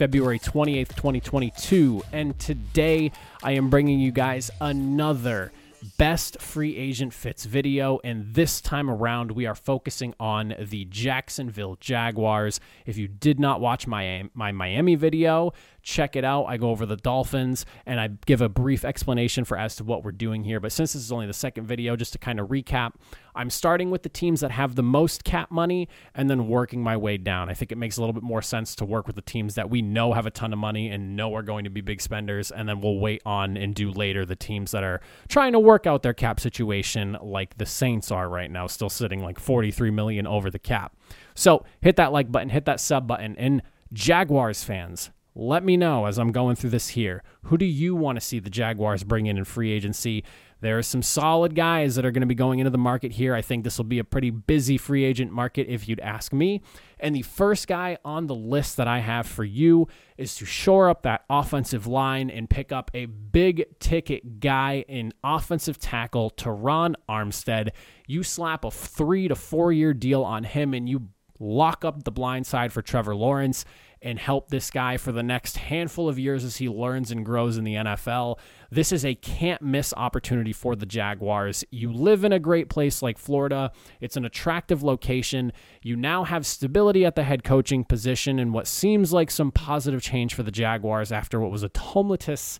February 28th, 2022. And today I am bringing you guys another best free agent fits video. And this time around, we are focusing on the Jacksonville Jaguars. If you did not watch my, my Miami video, check it out. I go over the Dolphins and I give a brief explanation for as to what we're doing here. But since this is only the second video, just to kind of recap, I'm starting with the teams that have the most cap money and then working my way down. I think it makes a little bit more sense to work with the teams that we know have a ton of money and know are going to be big spenders. And then we'll wait on and do later the teams that are trying to work out their cap situation, like the Saints are right now, still sitting like 43 million over the cap. So hit that like button, hit that sub button, and Jaguars fans, let me know as I'm going through this here. Who do you want to see the Jaguars bring in in free agency? There are some solid guys that are going to be going into the market here. I think this will be a pretty busy free agent market if you'd ask me. And the first guy on the list that I have for you is to shore up that offensive line and pick up a big ticket guy in offensive tackle, Terron Armstead. You slap a three to four year deal on him and you lock up the blind side for Trevor Lawrence and help this guy for the next handful of years as he learns and grows in the NFL. This is a can't miss opportunity for the Jaguars. You live in a great place like Florida, it's an attractive location. You now have stability at the head coaching position and what seems like some positive change for the Jaguars after what was a tumultuous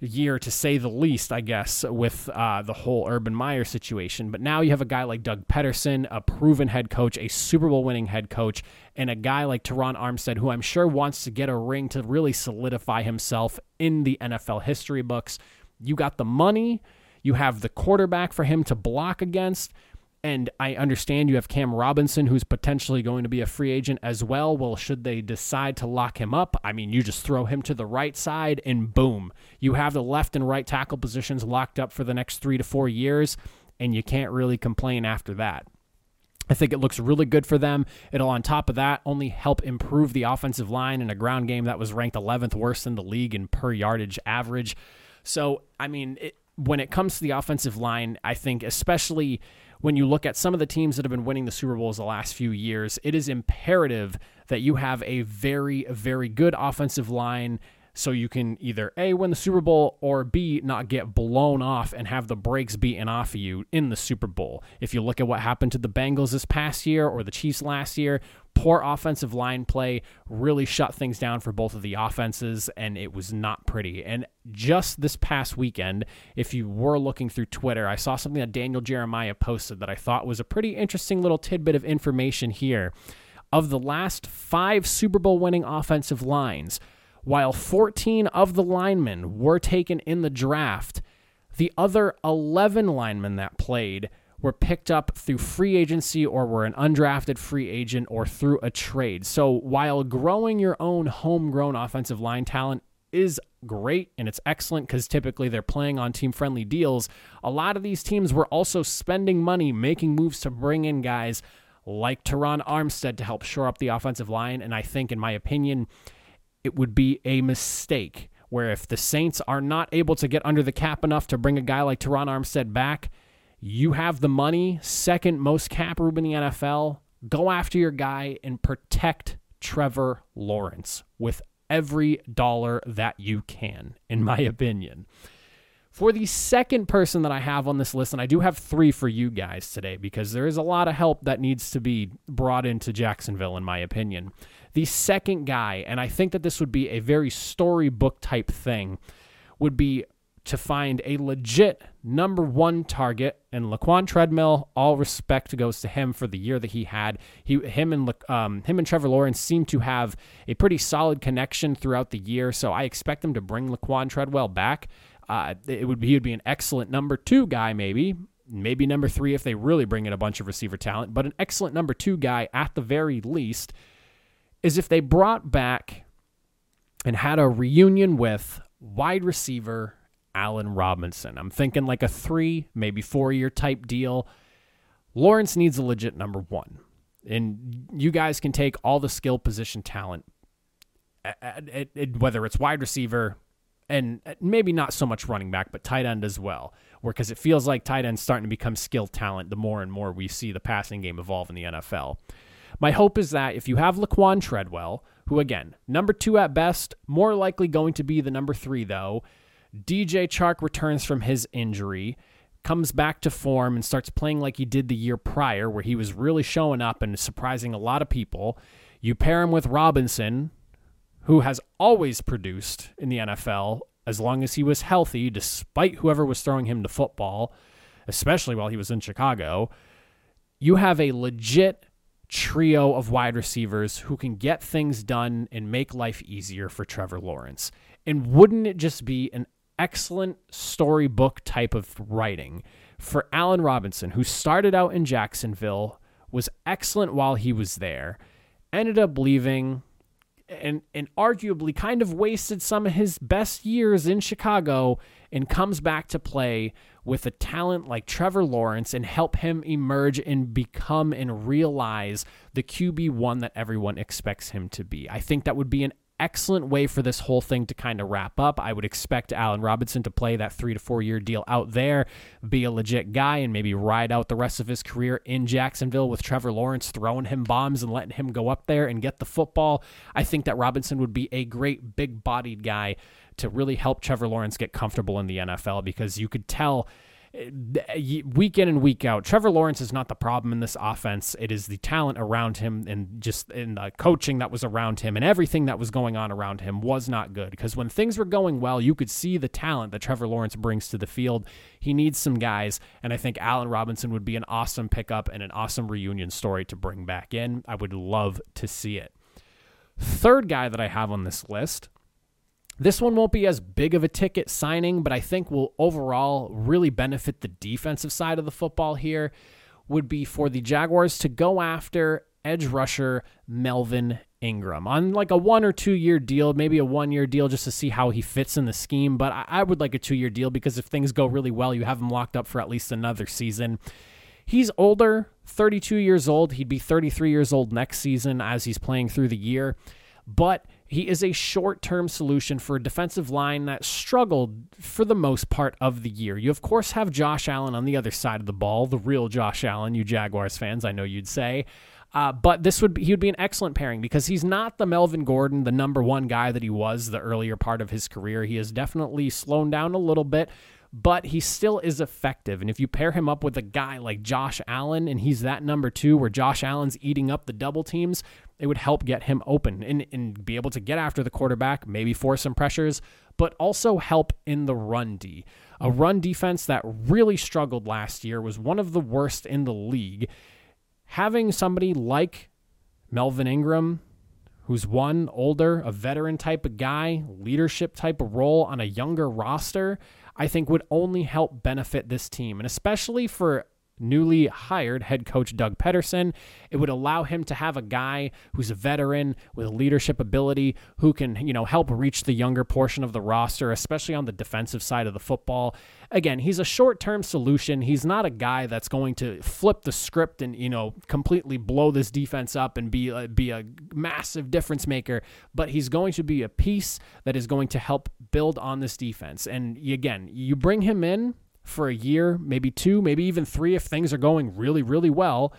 year to say the least, I guess, with uh, the whole Urban Meyer situation. But now you have a guy like Doug Pederson, a proven head coach, a Super Bowl winning head coach, and a guy like Terron Armstead, who I'm sure wants to get a ring to really solidify himself in the NFL history books. You got the money, you have the quarterback for him to block against. And I understand you have Cam Robinson, who's potentially going to be a free agent as well. Well, should they decide to lock him up? I mean, you just throw him to the right side and boom, you have the left and right tackle positions locked up for the next three to four years, and you can't really complain after that. I think it looks really good for them. It'll, on top of that, only help improve the offensive line in a ground game that was ranked 11th worst in the league in per yardage average. So, I mean, it, when it comes to the offensive line, I think especially when you look at some of the teams that have been winning the Super Bowls the last few years, it is imperative that you have a very, very good offensive line so you can either A, win the Super Bowl, or B, not get blown off and have the brakes beaten off of you in the Super Bowl. If you look at what happened to the Bengals this past year or the Chiefs last year, poor offensive line play really shut things down for both of the offenses, and it was not pretty. And just this past weekend, if you were looking through Twitter, I saw something that Daniel Jeremiah posted that I thought was a pretty interesting little tidbit of information here. Of the last five Super Bowl winning offensive lines, while 14 of the linemen were taken in the draft, the other 11 linemen that played were picked up through free agency or were an undrafted free agent or through a trade. So while growing your own homegrown offensive line talent is great and it's excellent because typically they're playing on team friendly deals, a lot of these teams were also spending money, making moves to bring in guys like Terron Armstead to help shore up the offensive line. And I think, in my opinion, it would be a mistake where if the Saints are not able to get under the cap enough to bring a guy like Terron Armstead back, you have the money, second most cap room in the NFL. Go after your guy and protect Trevor Lawrence with every dollar that you can, in my opinion. For the second person that I have on this list, and I do have three for you guys today because there is a lot of help that needs to be brought into Jacksonville, in my opinion. The second guy, and I think that this would be a very storybook type thing, would be to find a legit number one target. And Laquon Treadwell, all respect goes to him for the year that he had. He, him and um, him and Trevor Lawrence seem to have a pretty solid connection throughout the year. So I expect them to bring Laquon Treadwell back. Uh, it would be, he would be an excellent number two guy, maybe maybe number three if they really bring in a bunch of receiver talent, but an excellent number two guy at the very least is if they brought back and had a reunion with wide receiver Allen Robinson. I'm thinking like a three, maybe four year type deal. Lawrence needs a legit number one. And you guys can take all the skill position talent, whether it's wide receiver and uh, maybe not so much running back, but tight end as well. Because it feels like tight end's starting to become skill talent the more and more we see the passing game evolve in the NFL. My hope is that if you have Laquon Treadwell, who again, number two at best, more likely going to be the number three though, DJ Chark returns from his injury, comes back to form, and starts playing like he did the year prior, where he was really showing up and surprising a lot of people. You pair him with Robinson, who has always produced in the NFL as long as he was healthy, despite whoever was throwing him the football, especially while he was in Chicago. You have a legit trio of wide receivers who can get things done and make life easier for Trevor Lawrence. And wouldn't it just be an excellent storybook type of writing for Allen Robinson, who started out in Jacksonville, was excellent while he was there, ended up leaving, and and arguably kind of wasted some of his best years in Chicago and comes back to play with a talent like Trevor Lawrence and help him emerge and become and realize the QB1 that everyone expects him to be. I think that would be an excellent way for this whole thing to kind of wrap up. I would expect Allen Robinson to play that three to four year deal out there, be a legit guy, and maybe ride out the rest of his career in Jacksonville with Trevor Lawrence throwing him bombs and letting him go up there and get the football. I think that Robinson would be a great big bodied guy to really help Trevor Lawrence get comfortable in the NFL because you could tell week in and week out. Trevor Lawrence is not the problem in this offense. It is the talent around him and just in the coaching that was around him and everything that was going on around him was not good. Because when things were going well, you could see the talent that Trevor Lawrence brings to the field. He needs some guys, and I think Allen Robinson would be an awesome pickup and an awesome reunion story to bring back in. I would love to see it. Third guy that I have on this list this one won't be as big of a ticket signing, but I think will overall really benefit the defensive side of the football here. Would be for the Jaguars to go after edge rusher Melvin Ingram on like a one or two year deal, maybe a one year deal just to see how he fits in the scheme. But I, would like a two year deal because if things go really well, you have him locked up for at least another season. He's older, 32 years old. He'd be 33 years old next season as he's playing through the year. But he is a short term solution for a defensive line that struggled for the most part of the year. You, of course, have Josh Allen on the other side of the ball, the real Josh Allen, you Jaguars fans, I know you'd say. Uh, but this would be, he would be an excellent pairing because he's not the Melvin Gordon, the number one guy that he was the earlier part of his career. He has definitely slowed down a little bit, but he still is effective. And if you pair him up with a guy like Josh Allen and he's that number two where Josh Allen's eating up the double teams, it would help get him open and, and be able to get after the quarterback, maybe force some pressures, but also help in the run D. A run defense that really struggled last year was one of the worst in the league. Having somebody like Melvin Ingram, who's one older, a veteran type of guy, leadership type of role on a younger roster, I think would only help benefit this team. And especially for newly hired head coach Doug Pederson. It would allow him to have a guy who's a veteran with leadership ability who can, you know, help reach the younger portion of the roster, especially on the defensive side of the football. Again, he's a short-term solution. He's not a guy that's going to flip the script and, you know, completely blow this defense up and be a, be a massive difference maker, but he's going to be a piece that is going to help build on this defense. And again, you bring him in for a year, maybe two, maybe even three if things are going really, really well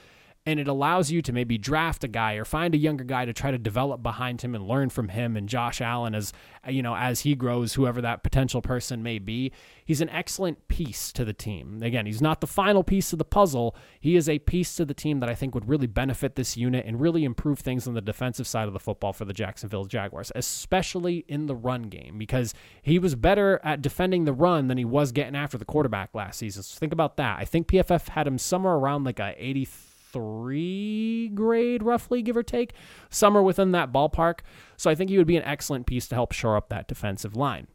and it allows you to maybe draft a guy or find a younger guy to try to develop behind him and learn from him and Josh Allen as you know as he grows whoever that potential person may be. He's an excellent piece to the team. Again he's not the final piece of the puzzle. He is a piece to the team that I think would really benefit this unit and really improve things on the defensive side of the football for the Jacksonville Jaguars especially in the run game because he was better at defending the run than he was getting after the quarterback last season. So think about that. I think PFF had him somewhere around like a 83 three grade, roughly, give or take, somewhere within that ballpark. So I think he would be an excellent piece to help shore up that defensive line.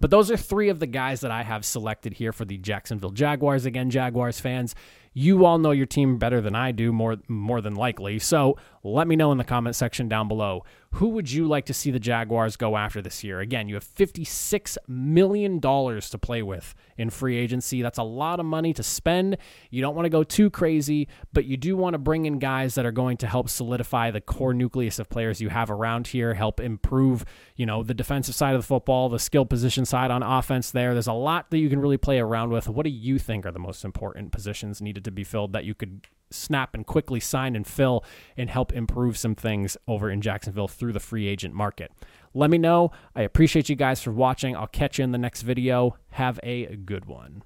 But those are three of the guys that I have selected here for the Jacksonville Jaguars. Again, Jaguars fans, you all know your team better than I do, more more than likely. So let me know in the comment section down below. Who would you like to see the Jaguars go after this year? Again, you have $56 million to play with in free agency. That's a lot of money to spend. You don't want to go too crazy, but you do want to bring in guys that are going to help solidify the core nucleus of players you have around here, help improve, you know, the defensive side of the football, the skill position side on offense there. There's a lot that you can really play around with. What do you think are the most important positions to be filled that you could snap and quickly sign and fill and help improve some things over in Jacksonville through the free agent market. Let me know. I appreciate you guys for watching. I'll catch you in the next video. Have a good one.